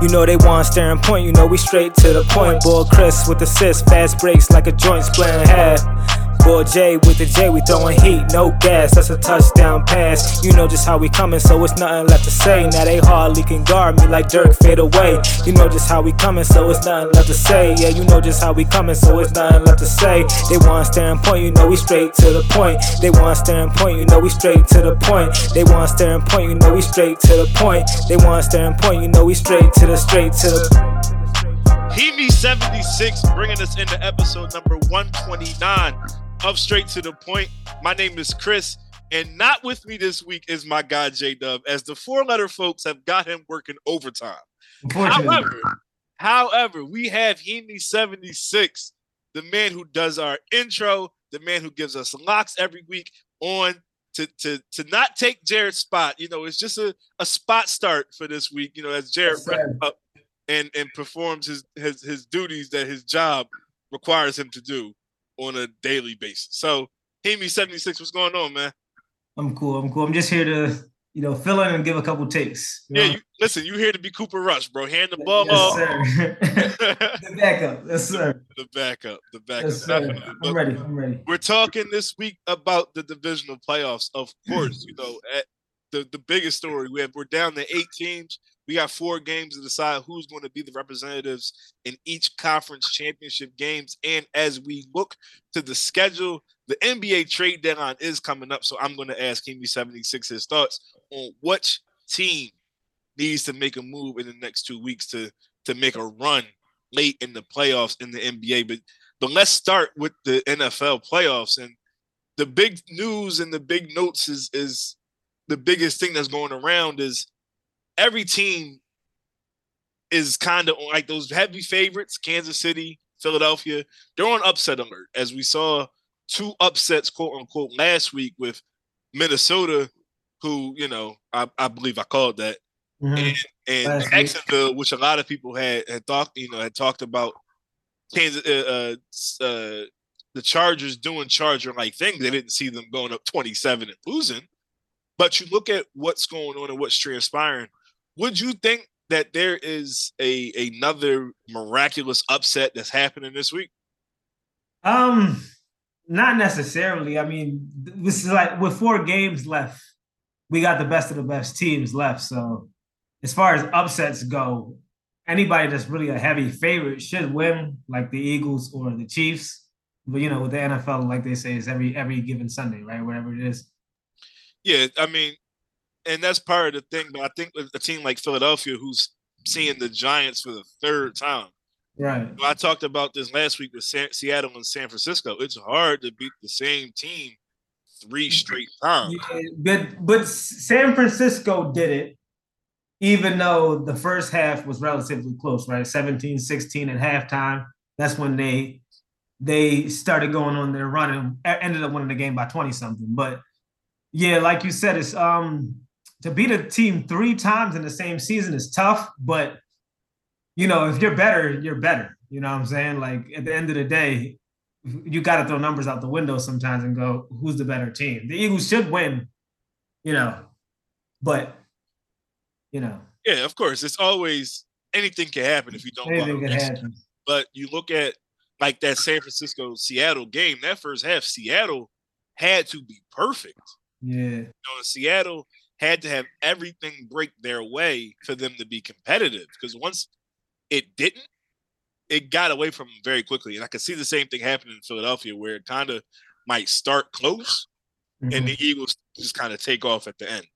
You know they want staring point, you know we straight to the point. Boy Chris with assist, fast breaks like a joint splitting half. Boy J with the J, we throwing heat, no gas. That's a touchdown pass. You know just how we coming, so it's nothing left to say. Now they hardly can guard me like Dirk fade away. You know just how we coming, so it's nothing left to say. Yeah, you know just how we coming, so it's nothing left to say. They want staring point, you know we straight to the point. They want staring point, you know we straight to the point. They want staring point, you know we straight to the point. They want staring point, you know we straight to the straight to the. Heemy 76 bringing us into episode number 129 of Straight to the Point. My name is Chris, and not with me this week is my guy J Dub, as the four letter folks have got him working overtime. However, however, we have Heemy 76, the man who does our intro, the man who gives us locks every week on to to to not take Jared's spot. You know, it's just a, a spot start for this week, you know, as Jared Yes, up and and performs his, his his duties that his job requires him to do on a daily basis. So Heemy 76, what's going on, man? I'm cool. I'm cool. I'm just here to, you know, fill in and give a couple takes. you Yeah, you listen, you here to be Cooper Rush, bro. Hand the ball yes, off. the backup. Yes, sir. the backup, the backup. Yes. I'm ready. I'm ready. We're talking this week about the divisional playoffs. Of course, you know, at the, the biggest story. We have we're down to eight teams. We got four games to decide who's going to be the representatives in each conference championship games. And as we look to the schedule, the NBA trade deadline is coming up. So I'm going to ask Heemy 76 his thoughts on which team needs to make a move in the next two weeks to to make a run late in the playoffs in the NBA. But but let's start with the NFL playoffs and the big news and the big notes is is the biggest thing that's going around is every team is kind of like those heavy favorites, Kansas City, Philadelphia, they're on upset alert as we saw two upsets, quote unquote, last week with Minnesota, who, you know, I, I believe I called that, Mhm. and, and. Jacksonville, which a lot of people had had thought, you know, had talked about Kansas, uh, uh, uh, the Chargers doing Charger like things. They didn't see them going up 27 and losing. But you look at what's going on and what's transpiring. Would you think that there is a another miraculous upset that's happening this week? Um, not necessarily. I mean, this is like with four games left, we got the best of the best teams left. So, as far as upsets go, anybody that's really a heavy favorite should win, like the Eagles or the Chiefs. But you know, with the NFL, like they say, it's every every given Sunday, right? Whatever it is. Yeah, I mean, and that's part of the thing. But I think with a team like Philadelphia, who's seeing the Giants for the third time, Right. I talked about this last week with San, Seattle and San Francisco. It's hard to beat the same team three straight times. Yeah, but but San Francisco did it, even though the first half was relatively close, right? 17, 16 at halftime. That's when they they started going on their run and ended up winning the game by 20 something. But yeah, like you said, it's um to beat a team three times in the same season is tough, but you know, if you're better, you're better. You know what I'm saying? Like at the end of the day, you got to throw numbers out the window sometimes and go, who's the better team? The Eagles should win, you know, but you know, Yeah, of course. It's always anything can happen if you don't. anything execute. happen. But you look at like that San Francisco Seattle game. That first half, Seattle had to be perfect. Yeah, You know, Seattle had to have everything break their way for them to be competitive. Because once it didn't, it got away from them very quickly. And I could see the same thing happening in Philadelphia, where it kind of might start close and Mhm. the Eagles just kind of take off at the end.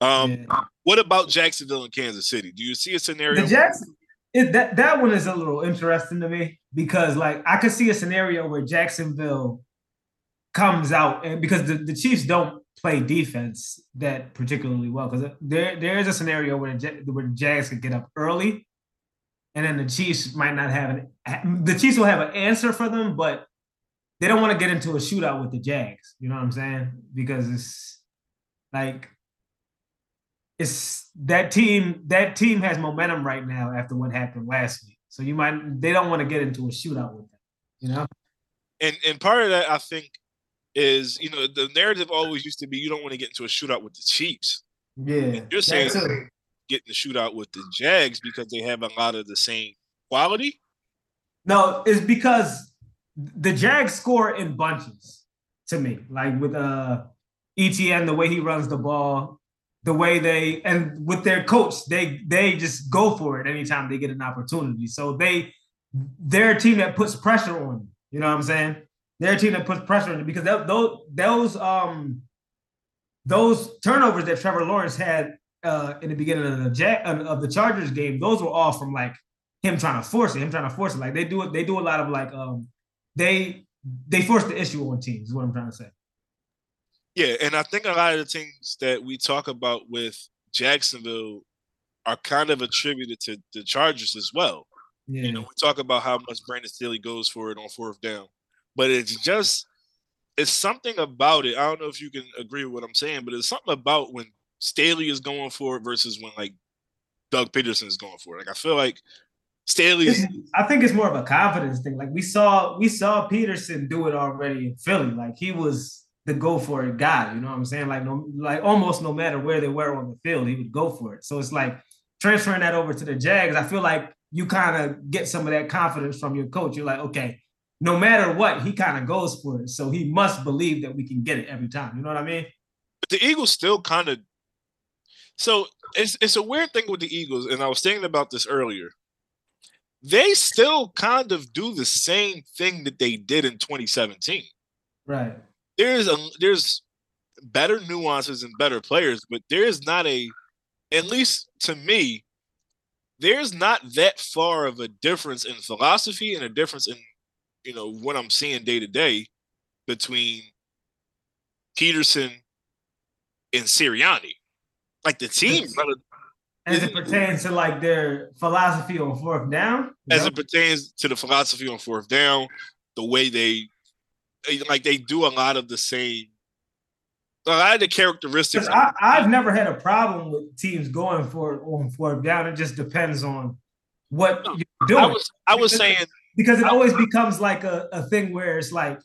Um, Yeah. What about Jacksonville and Kansas City? Do you see a scenario? the Jackson it, that that one is a little interesting to me because like I could see a scenario where Jacksonville comes out and because the, the Chiefs don't play defense that particularly well because there there is a scenario where the, where Jags could get up early and then the Chiefs might not have an the Chiefs will have an answer for them but they don't want to get into a shootout with the Jags you know what I'm saying because it's like it's that team that team has momentum right now after what happened last week. So you might they don't want to get into a shootout with them, you know? and and part of that I think is you know the narrative always used to be you don't want to get into a shootout with the Chiefs. Yeah. You're saying- that too. get in the shootout with the Jags because they have a lot of the same quality? No, it's because the Jags score in bunches to me. Like with uh ETN, the way he runs the ball, the way they and with their coach, they they just go for it anytime they get an opportunity. So they they're a team that puts pressure on you. You know what I'm saying? They're a team that puts pressure on you because those those um those turnovers that Trevor Lawrence had uh, in the beginning of the Jack of the Chargers game, those were all from like him trying to force it, him trying to force it. Like they do it, they do a lot of like um they they force the issue on teams, is what I'm trying to say. Yeah, and I think a lot of the things that we talk about with Jacksonville are kind of attributed to the Chargers as well. Yeah. You know, we talk about how much Brandon Staley goes for it on fourth down, but it's just it's something about it. I don't know if you can agree with what I'm saying, but it's something about when Staley is going for it versus when like Doug Pederson is going for it. Like I feel like Staley. I think it's more of a confidence thing. Like we saw, we saw Pederson do it already in Philly. Like he was the go for it guy. You know what I'm saying? Like no, like almost no matter where they were on the field, he would go for it. So it's like transferring that over to the Jags. I feel like you kind of get some of that confidence from your coach. You're like, okay, no matter what, he kind of goes for it. So he must believe that we can get it every time. You know what I mean? But the Eagles still kind of. So it's it's a weird thing with the Eagles, and I was thinking about this earlier. They still kind of do the same thing that they did in 2017. Right. There's a there's better nuances and better players, but there is not a, at least to me, there's not that far of a difference in philosophy and a difference in you know what I'm seeing day to day between Pederson and Sirianni. Like the team, as it pertains to like their philosophy on fourth down. As know? it pertains to the philosophy on fourth down, the way they eh, like they do a lot of the same. A lot of the characteristics. I, have never had a problem with teams going for on fourth down. It just depends on what no, you're doing. I was, I was saying because it always becomes like a, a thing where it's like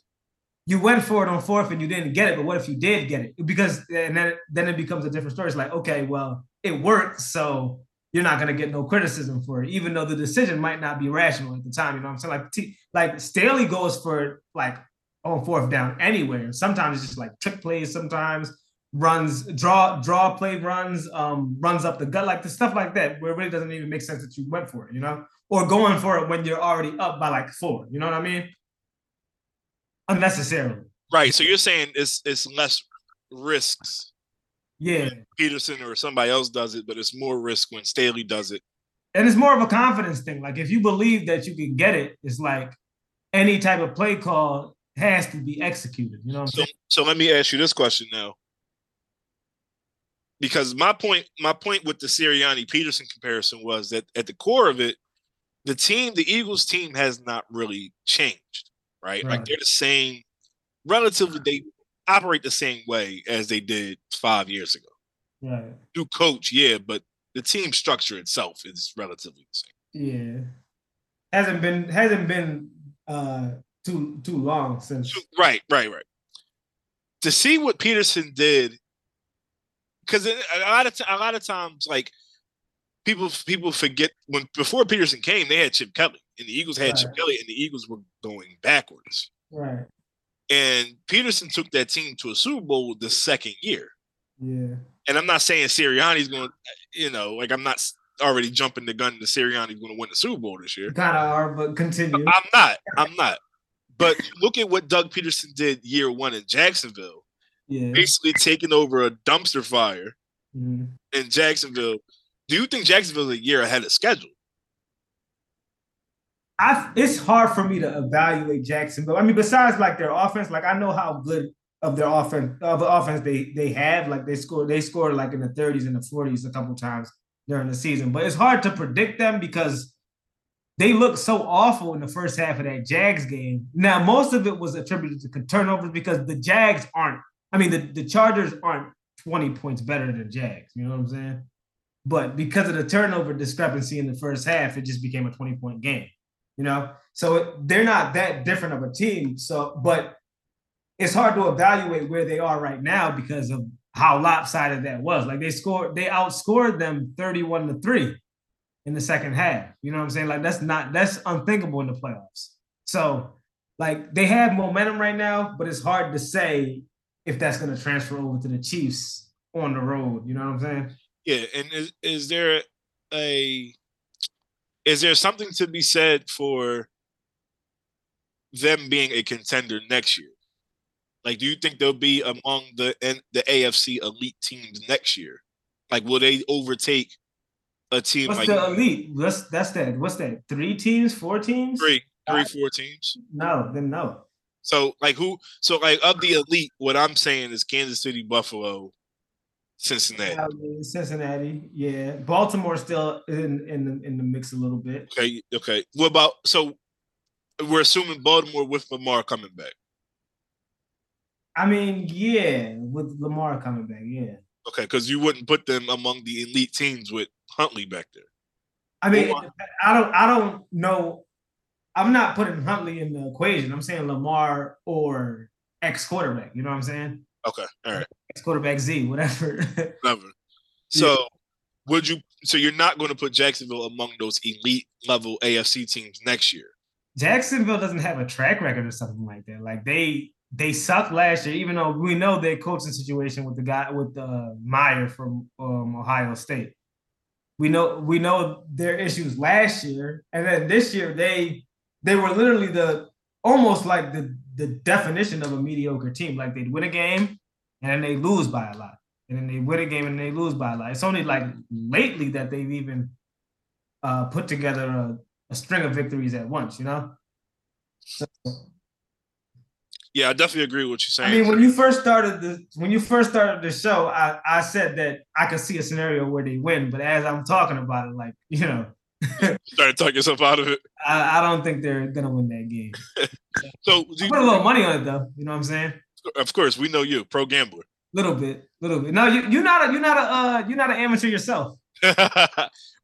you went for it on fourth and you didn't get it, but what if you did get it? Because and then then it becomes a different story. It's like, okay, well, it worked, so you're not gonna get no criticism for it, even though the decision might not be rational at the time. You know what I'm saying? Like T, like Staley goes for like on fourth down anywhere. Sometimes it's just like trick plays, sometimes runs, draw, draw play runs, um, runs up the gut, like the stuff like that, where it really doesn't even make sense that you went for it, you know? Or going for it when you're already up by like four. You know what I mean? Unnecessarily. Right. So you're saying it's it's less risks. Yeah. Pederson or somebody else does it, but it's more risk when Staley does it. And it's more of a confidence thing. Like if you believe that you can get it, it's like any type of play call has to be executed. You know what I'm so, saying? So let me ask you this question now. Because my point, my point with the Sirianni Pederson comparison was that at the core of it, the team, the Eagles team has not really changed, right? right? Like they're the same, relatively, they operate the same way as they did five years ago. Right. New coach, yeah, but the team structure itself is relatively the same. Yeah. Hasn't been hasn't been uh too too long since right, right, right. To see what Pederson did, because a lot of t- a lot of times, like people people forget when before Pederson came, they had Chip Kelly, and the Eagles had right. Chip Kelly, and the Eagles were going backwards. Right. And Pederson took that team to a Super Bowl the second year. Yeah. And I'm not saying Sirianni's going to, you know, like I'm not already jumping the gun that Sirianni's going to win the Super Bowl this year. Kind of are, but continue. I'm not. I'm not. But look at what Doug Pederson did year one in Jacksonville. Yeah. Basically taking over a dumpster fire mm-hmm. in Jacksonville do you think Jacksonville's a year ahead of schedule? I it's hard for me to evaluate Jacksonville. I mean, besides like their offense, like I know how good of their offense of the offense they they have. Like they scored they scored like in the 30s and the 40s a couple times during the season. But it's hard to predict them because they look so awful in the first half of that Jags game. Now, most of it was attributed to turnovers because the Jags aren't, I mean, the, the Chargers aren't 20 points better than Jags. You know what I'm saying? But because of the turnover discrepancy in the first half, it just became a 20 point game, you know? So they're not that different of a team. So, but it's hard to evaluate where they are right now because of how lopsided that was. Like they scored, they outscored them 31 to 3 in the second half. You know what I'm saying? Like that's not that's unthinkable in the playoffs. So like they have momentum right now, but it's hard to say if that's going to transfer over to the Chiefs on the road. You know what I'm saying? Yeah, and is, is there a is there something to be said for them being a contender next year? Like, do you think they'll be among the the AFC elite teams next year? Like, will they overtake a team What's like the elite? What's that's that? What's that? Three teams? Four teams? three, three, Uh, four teams? No, then no. So, like, who? So, like, of the elite, what I'm saying is Kansas City, Buffalo, Cincinnati. Cincinnati, yeah. Baltimore still in in the, in the mix a little bit. Okay, okay. What about so? We're assuming Baltimore with Lamar coming back. I mean, yeah, with Lamar coming back, yeah. Okay, because you wouldn't put them among the elite teams with Huntley back there. I mean, Lamar. I don't I don't know. I'm not putting Huntley in the equation. I'm saying Lamar or ex quarterback. You know what I'm saying? Okay, all right, quarterback Z, whatever. never. So, would you? So you're not going to put Jacksonville among those elite level AFC teams next year? Jacksonville doesn't have a track record or something like that. Like they they sucked last year, even though we know their coaching situation with the guy with uh, Meyer from um, Ohio State. We know we know their issues last year, and then this year they they were literally the almost like the the definition of a mediocre team. Like they'd win a game and then they lose by a lot, and then they win a game and they lose by a lot. It's only like lately that they've even uh, put together a, a string of victories at once. You know. Yeah, I definitely agree with what you're saying. I mean, when you first started the when you first started the show, I, I said that I could see a scenario where they win, but as I'm talking about it, like you know, you started talking yourself out of it. I, I don't think they're gonna win that game. So, you, put a little money on it though. You know what I'm saying? Of course, we know you, pro gambler. Little bit, little bit. No, you you're not a you're not a uh, you're not an amateur yourself. When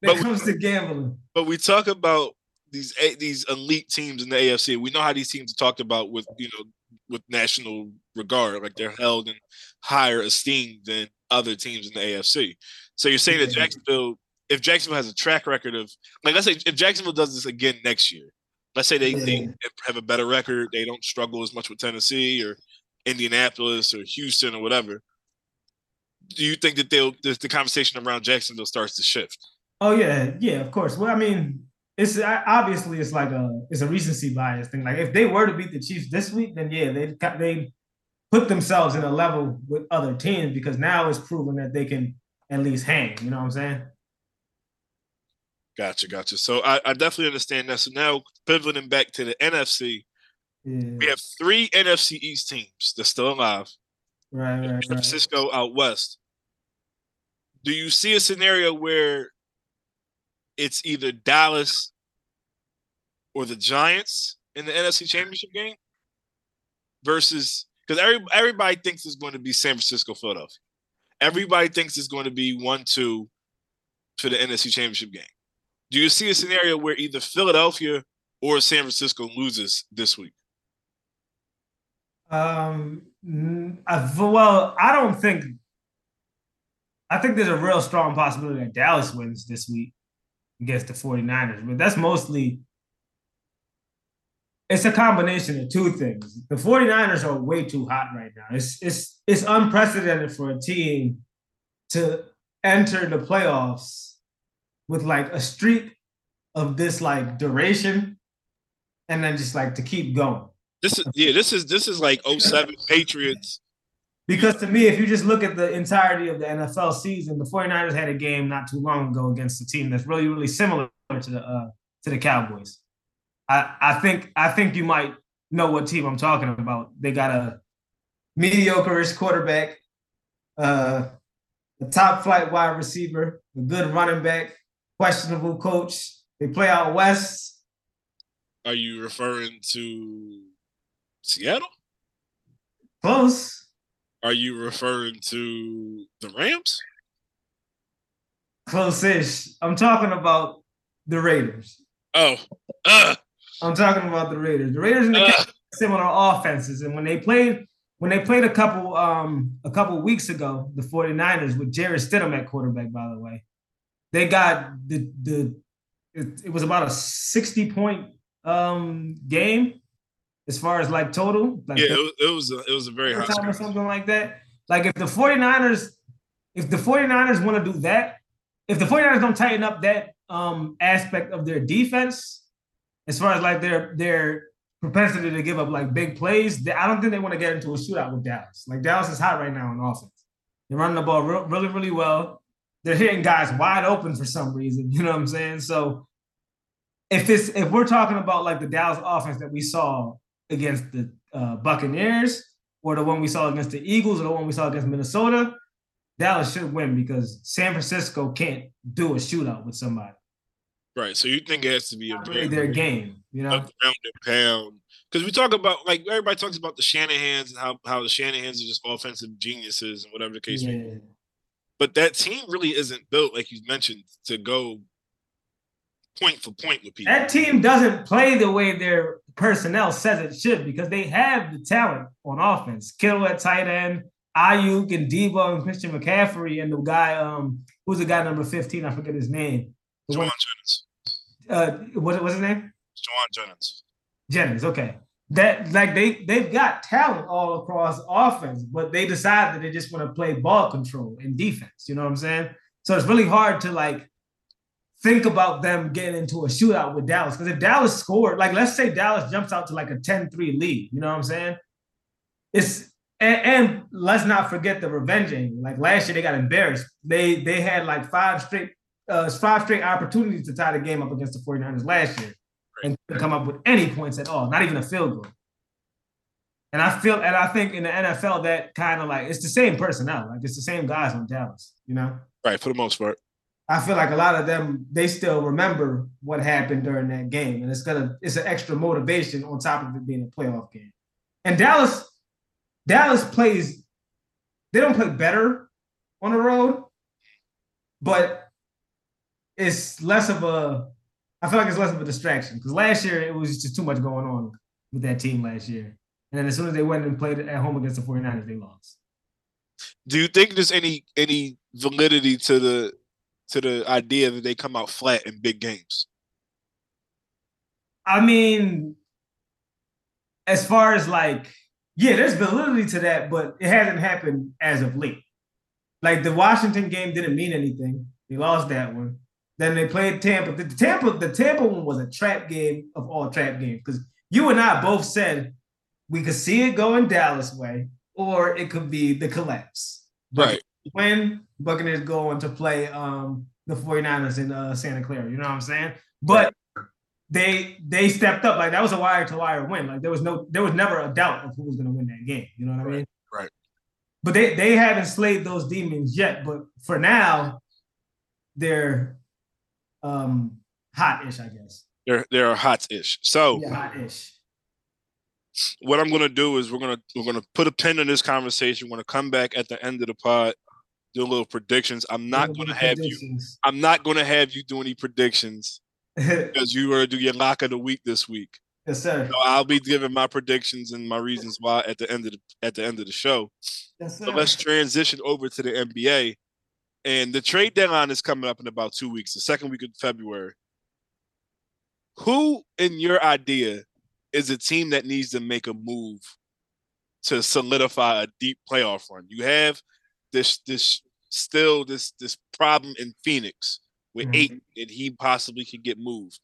But it we- comes to gambling, but we talk about these a- these elite teams in the AFC. We know how these teams are talked about with you know with national regard, like they're held in higher esteem than other teams in the AFC. So you're saying that Jacksonville, if Jacksonville has a track record of like, let's say if Jacksonville does this again next year, let's say they, they have a better record, they don't struggle as much with Tennessee or Indianapolis or Houston or whatever. Do you think that they'll the, the conversation around Jacksonville starts to shift? oh yeah, yeah, of course. Well, I mean, it's obviously it's like a it's a recency bias thing. Like if they were to beat the Chiefs this week, then yeah, they they put themselves in a level with other teams because now it's proven that they can at least hang. You know what I'm saying? Gotcha, gotcha. So I, I definitely understand that. So now pivoting back to the NFC, Yeah. we have three NFC East teams that's still alive. Right, right, San right. Francisco out west. Do you see a scenario where it's either Dallas or the Giants in the NFC Championship game versus because every, everybody thinks it's going to be San Francisco, Philadelphia. Everybody thinks it's going to be one two for the NFC Championship game. Do you see a scenario where either Philadelphia or San Francisco loses this week? Um, mm, I, well, I don't think. I think there's a real strong possibility that Dallas wins this week against the 49ers, but that's mostly. It's a combination of two things. The 49ers are way too hot right now. It's it's it's unprecedented for a team to enter the playoffs with like a streak of this like duration and then just like to keep going. This is yeah, this is this is like 07 Patriots. Because to me, if you just look at the entirety of the NFL season, the 49ers had a game not too long ago against a team that's really, really similar to the uh, to the Cowboys. I, I think I think you might know what team I'm talking about. They got a mediocre-ish quarterback, uh, a top flight wide receiver, a good running back, questionable coach. They play out west. Are you referring to Seattle? Close. Are you referring to the Rams? Close-ish. I'm talking about the Raiders. Oh, uh, I'm talking about the Raiders. The Raiders and the uh, similar offenses, and when they played when they played a couple um a couple weeks ago, the 49ers with Jarrett Stidham at quarterback, by the way, they got the the it, it was about a 60 point um game as far as like total. Like yeah, it, it was a, it was a very high time or something like that. Like if the 49ers if the 49ers want to do that, if the 49ers don't tighten up that um aspect of their defense, as far as like their their propensity to give up like big plays, they, I don't think they want to get into a shootout with Dallas. Like Dallas is hot right now on offense. They're running the ball re- really, really well. They're hitting guys wide open for some reason. You know what I'm saying? So if it's if we're talking about like the Dallas offense that we saw against the uh, Buccaneers or the one we saw against the Eagles or the one we saw against Minnesota, Dallas should win because San Francisco can't do a shootout with somebody. Right. So you think it has to be a really their game, you know, pound and pound. Because we talk about like everybody talks about the Shanahan's and how how the Shanahan's are just offensive geniuses and whatever the case yeah. may be. But that team really isn't built, like you mentioned, to go point for point with people. That team doesn't play the way their personnel says it should because they have the talent on offense. Kittle at tight end, Aiyuk and Deebo and Christian McCaffrey and the guy, um, who's the guy number 15? I forget his name. Jauan Jennings. Uh, what, what's his name? Jauan Jennings. Jennings, okay. That like they they've got talent all across offense, but they decide that they just want to play ball control and defense. You know what I'm saying? So it's really hard to like think about them getting into a shootout with Dallas. Because if Dallas scored, like let's say Dallas jumps out to like a 10-3 lead, you know what I'm saying? It's and, and, let's not forget the revenge revenging. Like last year, they got embarrassed. They they had like five straight uh, five straight opportunities to tie the game up against the 49ers last year and come up with any points at all, not even a field goal. And I feel, and I think in the NFL, that kind of like it's the same personnel, like it's the same guys on Dallas, you know? Right, for the most part. I feel like a lot of them they still remember what happened during that game, and it's gonna it's an extra motivation on top of it being a playoff game. And Dallas, Dallas plays, they don't play better on the road, but it's less of a. I feel like it's less of a distraction because last year it was just too much going on with that team last year, and then as soon as they went and played at home against the 49ers, they lost. Do you think there's any any validity to the to the idea that they come out flat in big games? I mean, as far as like, yeah, there's validity to that, but it hasn't happened as of late. Like the Washington game didn't mean anything. They lost that one. Then they played Tampa. The Tampa, the Tampa one was a trap game of all trap games because you and I both said we could see it going Dallas way, or it could be the collapse. Right when Buccaneers go on to play um, the 49ers in uh, Santa Clara. You know what I'm saying? But they they stepped up. Like that was a wire to wire win. Like there was no there was never a doubt of who was going to win that game. You know what I mean? Right. But they they haven't slayed those demons yet. But for now, they're um hot-ish, I guess. They're they're hot-ish. So yeah, hot-ish what I'm gonna do is we're gonna we're gonna put a pin in this conversation. We're gonna come back at the end of the pod, do a little predictions. I'm not gonna have you. I'm not gonna have you do any predictions because you were to do your lock of the week this week. Yes, sir. So I'll be giving my predictions and my reasons why at the end of the at the end of the show. Yes, sir. So let's transition over to the NBA. And the trade deadline is coming up in about two weeks, the second week of February. Who, in your idea, is a team that needs to make a move to solidify a deep playoff run. You have this this still this this problem in Phoenix with mm-hmm. Ayton and he possibly could get moved.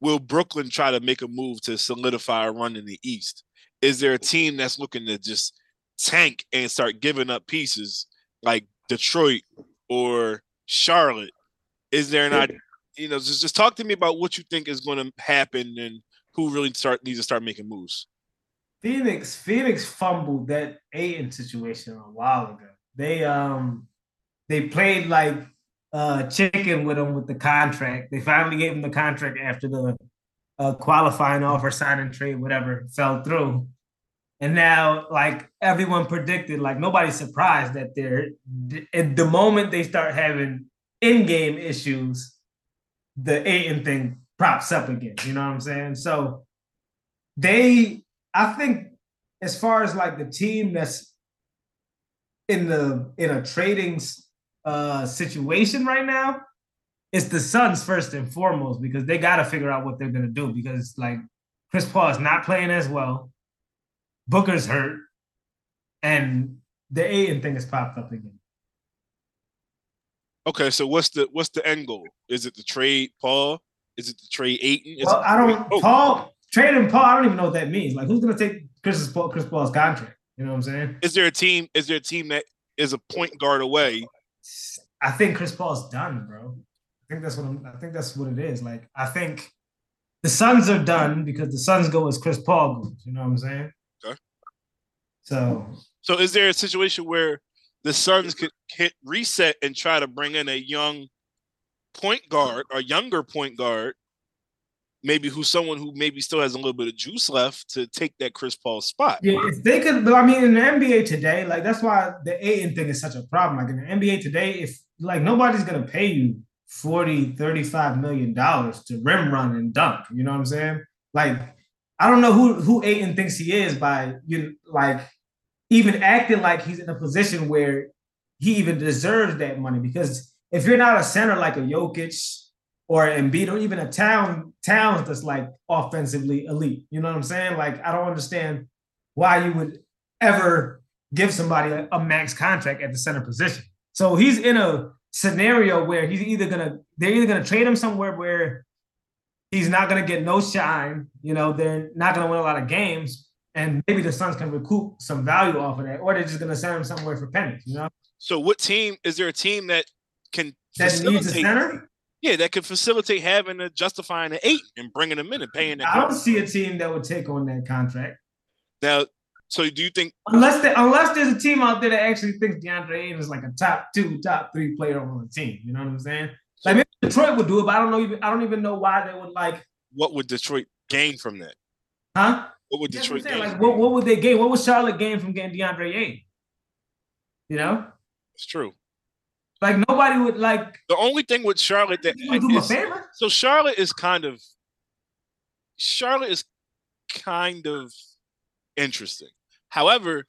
Will Brooklyn try to make a move to solidify a run in the East? Is there a team that's looking to just tank and start giving up pieces like Detroit or Charlotte? Is there not. You know, just, just talk to me about what you think is going to happen and who really start needs to start making moves? Phoenix, Phoenix fumbled that Ayton situation a while ago. They um they played like uh chicken with him with the contract. They finally gave him the contract after the uh, qualifying offer, sign and trade, whatever fell through. And now, like everyone predicted, like nobody's surprised that they're at the moment they start having in-game issues, the Ayton thing props up again. You know what I'm saying? So they, I think as far as like the team that's in the in a trading uh situation right now, it's the Suns first and foremost because they got to figure out what they're gonna do because like Chris Paul is not playing as well, Booker's hurt, and the Ayton thing has popped up again. Okay, so what's the what's the end goal? Is it the trade Paul? Is it the trade Ayton? Is well, I don't oh. Paul trading Paul. I don't even know what that means. Like, who's gonna take Chris Paul, Chris Paul's contract? You know what I'm saying? Is there a team? Is there a team that is a point guard away? I think Chris Paul's done, bro. I think that's what I'm, I think that's what it is. Like, I think the Suns are done because the Suns go as Chris Paul goes. You know what I'm saying? Okay. So, so is there a situation where the Suns could hit reset and try to bring in a young point guard, a younger point guard, maybe who's someone who maybe still has a little bit of juice left to take that Chris Paul spot. Yeah, if they could, but I mean, in the NBA today, like that's why the Ayton thing is such a problem. Like in the NBA today, if like nobody's gonna pay you 40, 35 million dollars to rim run and dunk, you know what I'm saying? Like, I don't know who who Ayton thinks he is by you like even acting like he's in a position where he even deserves that money. Because if you're not a center like a Jokic or Embiid or even a town towns that's like offensively elite, you know what I'm saying? Like I don't understand why you would ever give somebody a, a max contract at the center position. So he's in a scenario where he's either gonna they're either gonna trade him somewhere where he's not gonna get no shine, you know, they're not gonna win a lot of games, and maybe the Suns can recoup some value off of that, or they're just going to send him somewhere for pennies. You know. So, what team is there? A team that can that needs a center? Yeah, that could facilitate having a justifying an Ayton and bringing them in and paying. I don't see a team that would take on that contract. Now, so do you think unless they, unless there's a team out there that actually thinks DeAndre Ayton is like a top two, top three player on the team? You know what I'm saying? Like maybe Detroit would do it, but I don't know. Even I don't even know why they would like. What would Detroit gain from that? Huh? What would Detroit gain? Like, what, what would they gain? What would Charlotte gain from getting DeAndre Ayton? You know, it's true. Like nobody would like. The only thing with Charlotte that do is, a favor. So Charlotte is kind of. Charlotte is kind of interesting. However,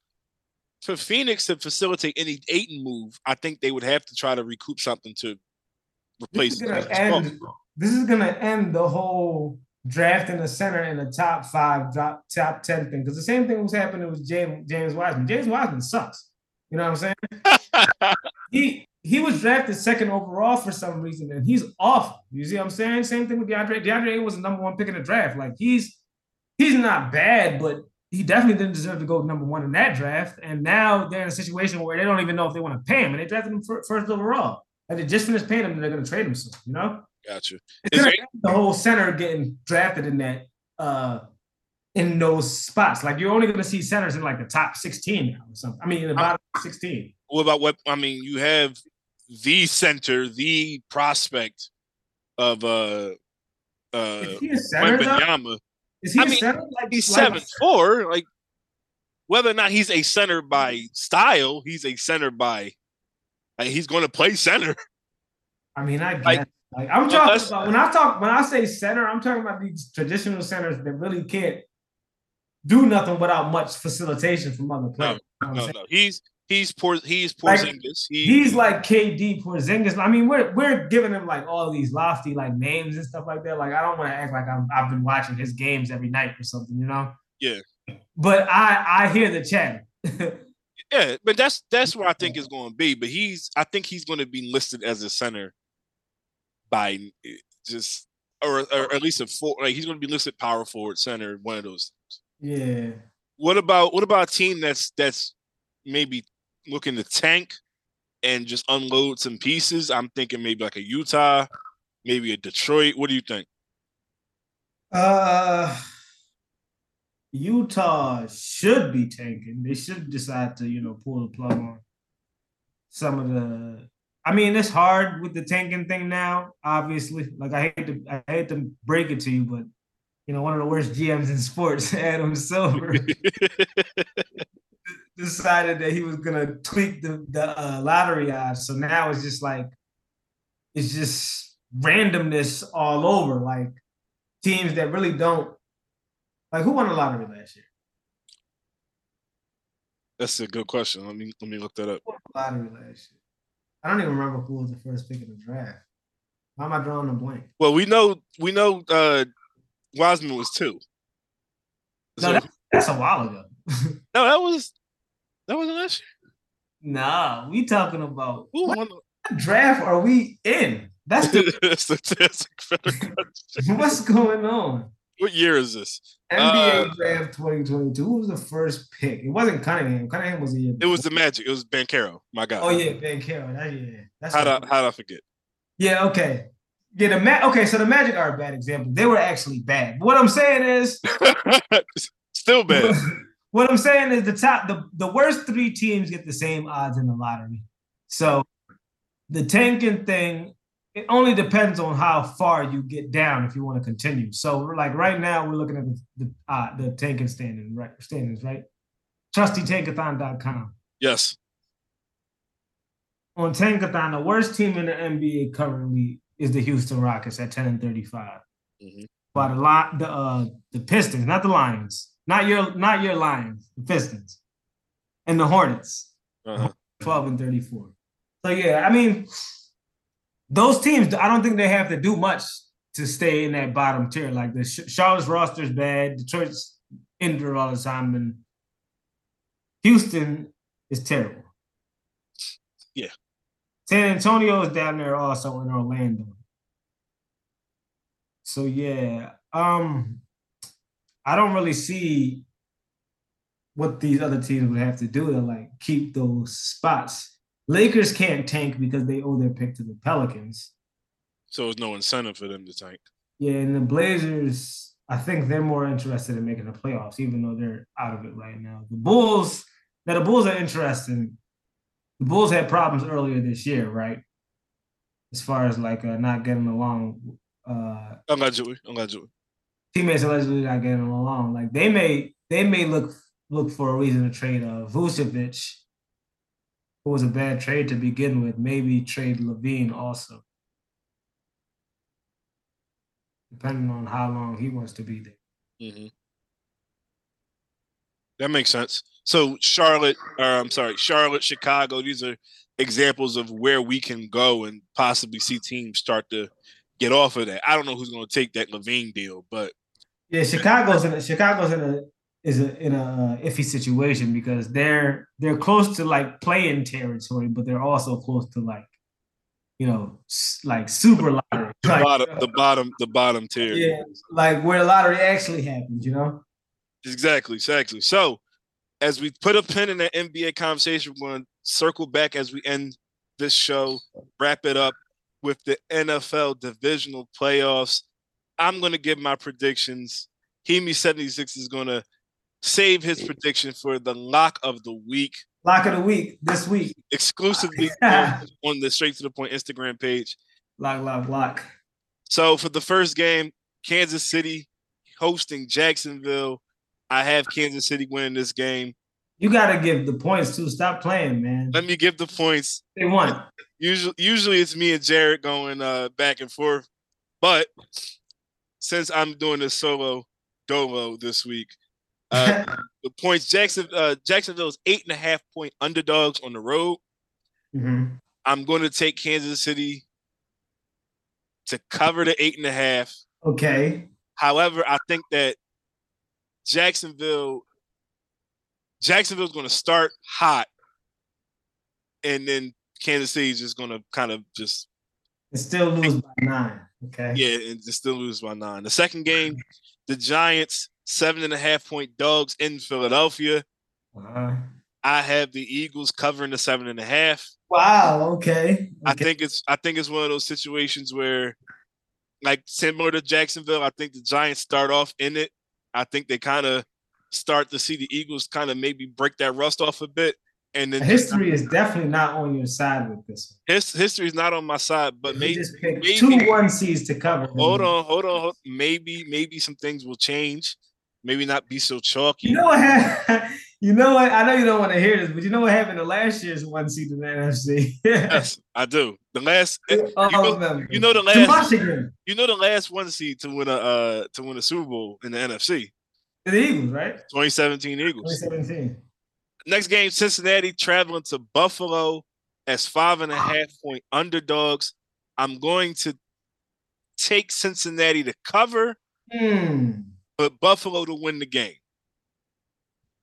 for Phoenix to facilitate any Ayton move, I think they would have to try to recoup something to replace. This is gonna end. This is gonna end the whole drafting a center in the top five, top top ten thing. Because the same thing was happening with James James Wiseman. James Wiseman sucks. You know what I'm saying? he he was drafted second overall for some reason, and he's awful. You see what I'm saying? Same thing with DeAndre. DeAndre was the number one pick in the draft. Like he's he's not bad, but he definitely didn't deserve to go number one in that draft. And now they're in a situation where they don't even know if they want to pay him, and they drafted him first overall. And they just finished paying him, and they're going to trade him soon. You know? Gotcha. It's the whole center getting drafted in that uh in those spots. Like you're only going to see centers in like the top 16 now or something. I mean, in the bottom 16. What about what? I mean, you have the center, the prospect of uh uh Is he a center, Is he I a mean, center? Like he's like- seven four. Like whether or not he's a center by style, he's a center by. Like, he's going to play center. I mean, I guess. Like- Like, I'm talking Unless- about when I talk when I say center, I'm talking about these traditional centers that really can't do nothing without much facilitation from other players. You know No, no, he's he's poor. He's Like, Porzingis. He, He's like KD Porzingis. I mean, we're we're giving him like all these lofty like names and stuff like that. Like, I don't want to act like I'm, I've been watching his games every night or something, you know? Yeah. But I I hear the chat. yeah, but that's that's where I think it's going to be. But he's I think he's going to be listed as a center by just or, or at least a four. Like he's going to be listed power forward, center, one of those. yeah. What about what about a team that's that's maybe looking to tank and just unload some pieces? I'm thinking maybe like a Utah, maybe a Detroit. What do you think? Uh Utah should be tanking. They should decide to, you know, pull the plug on some of the I mean, it's hard with the tanking thing now, obviously. Like I hate to I hate to break it to you, but you know, one of the worst GMs in sports, Adam Silver, decided that he was gonna tweak the the uh, lottery odds. So now it's just like it's just randomness all over. Like teams that really don't like who won the lottery last year? That's a good question. Let me let me look that up. Lottery last year. I don't even remember who was the first pick in the draft. Why am I drawing a blank? Well, we know we know uh Wiseman was two. No, So- that, that's a while ago. no, that was that wasn't last year. nah, we talking about Who what won? draft are we in? That's the, that's, the, that's a what's going on. What year is this? NBA Uh, draft 2022. Who was the first pick? It wasn't Cunningham. Cunningham was a year. It was the. Magic. It was Banchero. My God. Oh yeah, Banchero. That, yeah, that's How I, how would I forget? Yeah, okay. Yeah, the Ma- okay, so the Magic are a bad example. They were actually bad. But what I'm saying is, Still bad. What I'm saying is the top, the, the worst three teams get the same odds in the lottery. So the tanking thing, it only depends on how far you get down if you want to continue. So like right now, we're looking at the the, uh, the tanking standing, right? Standings, right? TrustyTankathon.com. Yes. On Tankathon, the worst team in the NBA currently is the Houston Rockets at 10 and 35. Mhm. By the li- the uh the Pistons, not the Lions, not your not your Lions, the Pistons, and the Hornets, Uh-huh. 12 and 34. So yeah, I mean, those teams, I don't think they have to do much to stay in that bottom tier. Like the Ch- Charlotte's roster's bad, Detroit's injured all the time, and Houston is terrible. Yeah. San Antonio is down there also in Orlando. So yeah, um, I don't really see what these other teams would have to do to like keep those spots. Lakers can't tank because they owe their pick to the Pelicans. So there's no incentive for them to tank. Yeah, and the Blazers, I think they're more interested in making the playoffs, even though they're out of it right now. The Bulls, now the Bulls are interesting. The Bulls had problems earlier this year, right? As far as like uh, not getting along, uh, Allegedly. Allegedly. Teammates allegedly not getting along. Like they may they may look look for a reason to trade uh, Vucevic, who was a bad trade to begin with. Maybe trade LaVine also, depending on how long he wants to be there. hmm That makes sense. So Charlotte, or I'm sorry, Charlotte, Chicago, these are examples of where we can go and possibly see teams start to get off of that. I don't know who's going to take that LaVine deal, but Yeah, Chicago's in a, Chicago's in a is a, in a uh, iffy situation because they're they're close to like playing territory, but they're also close to like you know like super lottery. the Like, bottom, the bottom, the bottom tier. yeah, like where the lottery actually happens, you know. Exactly, exactly. So, as we put a pin in that NBA conversation, we're going to circle back as we end this show, wrap it up with the NFL divisional playoffs. I'm going to give my predictions. Heemy 76 is going to save his prediction for the lock of the week, Lock of the week this week. exclusively on, on the Straight to the Point Instagram page. Lock, lock, lock. So, for the first game, Kansas City hosting Jacksonville. I have Kansas City winning this game. You gotta give the points too. Stop playing, man. Let me give the points. They won. Usually, usually it's me and Jared going uh, back and forth, but since I'm doing this solo dolo this week, uh, the points Jackson uh, Jacksonville's eight and a half point underdogs on the road. Mhm. I'm going to take Kansas City to cover the eight and a half. Okay. However, I think that Jacksonville Jacksonville's going to start hot, and then Kansas City is just going to kind of just And still lose by nine. Okay. Yeah, and still lose by nine. The second game, the Giants seven and a half point dogs in Philadelphia. Uh-huh. I have the Eagles covering the seven and a half. Wow. Okay. I think it's I think it's one of those situations where, like similar to Jacksonville, I think the Giants start off in it. I think they kind of start to see the Eagles kind of maybe break that rust off a bit, and then History is definitely not on your side with this his history is not on my side, but. You maybe maybe- two one seeds to cover. hold on, hold on, hold- maybe maybe some things will change. Maybe not be so chalky. You know what happened? You know what? I know you don't want to hear this, but you know what happened to last year's one seed in the NFC? Yes, I do. The last, All know- you know the last, you know the last one seed to win a uh, to win a Super Bowl in the NFC, The Eagles, right? 2017 Eagles. 2017. Next game, Cincinnati traveling to Buffalo as five and a half point underdogs. I'm going to take Cincinnati to cover, Hmm. but Buffalo to win the game.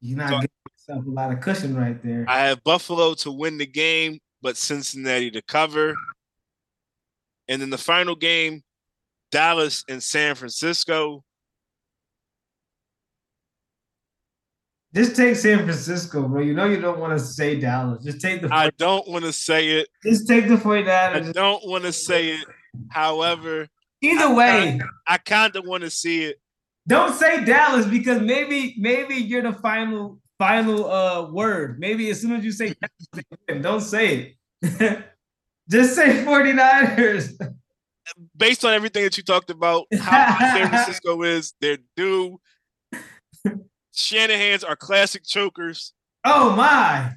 You're not So- giving yourself a lot of cushion right there. I have Buffalo to win the game, but Cincinnati to cover. And then the final game, Dallas and San Francisco. Just take San Francisco, bro. You know you don't want to say Dallas. Just take the I don't want to say it. just take the I 49ers. I don't want to say it. However, Either way, I kind of want to see it. don't say Dallas because maybe maybe you're the final final uh word. Maybe as soon as you say Dallas, don't say it. Just say 49ers. Based on everything that you talked about, how San Francisco is, they're due. Shanahan's are classic chokers. Oh my.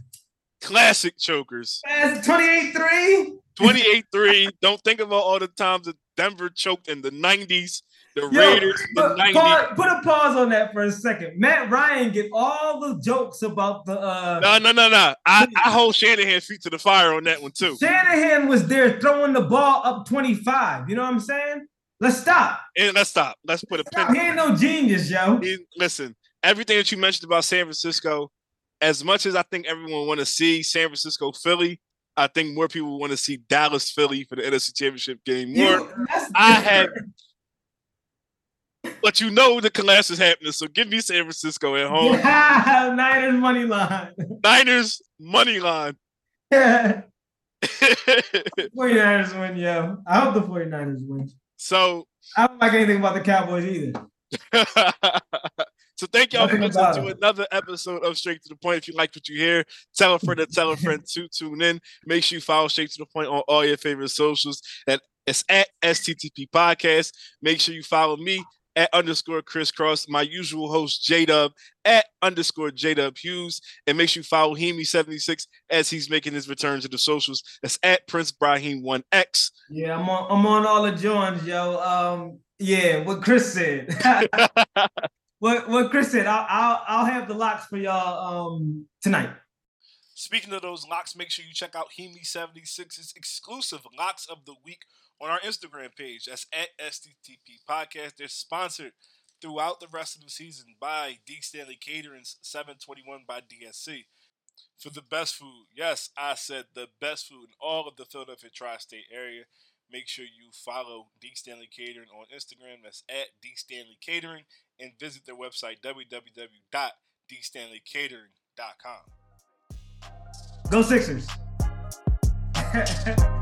Classic chokers. 28-3. 28 3. Don't think about all the times that Denver choked in the 90s, the Yo, Raiders, the Put, 90s. pause- put a pause on that for a second. Matt Ryan get all the jokes about the uh No, no, no, no. I, I hold Shanahan's feet to the fire on that one, too. Shanahan was there throwing the ball up 25. You know what I'm saying? Let's stop. And let's stop. Let's put a Stop. pin. He ain't no genius, yo. in- Listen, everything that you mentioned about San Francisco, as much as I think everyone want to see San Francisco, Philly, I think more people want to see Dallas, Philly for the NFC Championship game more. That's I have- But you know the collapse is happening, so give me San Francisco at home. Yeah, Niners money line. Niners money line. 49ers win, yo. I hope the 49ers win. so I don't like anything about the Cowboys either. so thank y'all for listening to another episode of Straight to the Point. If you liked what you hear, tell a friend to tell a friend to tune in. Make sure you follow Straight to the Point on all your favorite socials. And it's at STTP Podcast. Make sure you follow me at underscore Chris Cross, my usual host J Dub at underscore J Dub Hughes, and make sure you follow Heemy76 as he's making his return to the socials. That's at Prince Brahim 1X. Yeah, I'm on I'm on all the joints, yo. Um, yeah, what Chris said. what what Chris said. I'll I'll I'll have the locks for y'all um tonight. Speaking of those locks, make sure you check out Heemy76's exclusive Locks of the Week on our Instagram page. That's at STTP Podcast. They're sponsored throughout the rest of the season by D. Stanley Catering's 721 by DSC. For the best food, yes, I said the best food in all of the Philadelphia tri state area. Make sure you follow D. Stanley Catering on Instagram. That's at D. Stanley Catering. And visit their website, www.dstanleycatering.com. Go Sixers.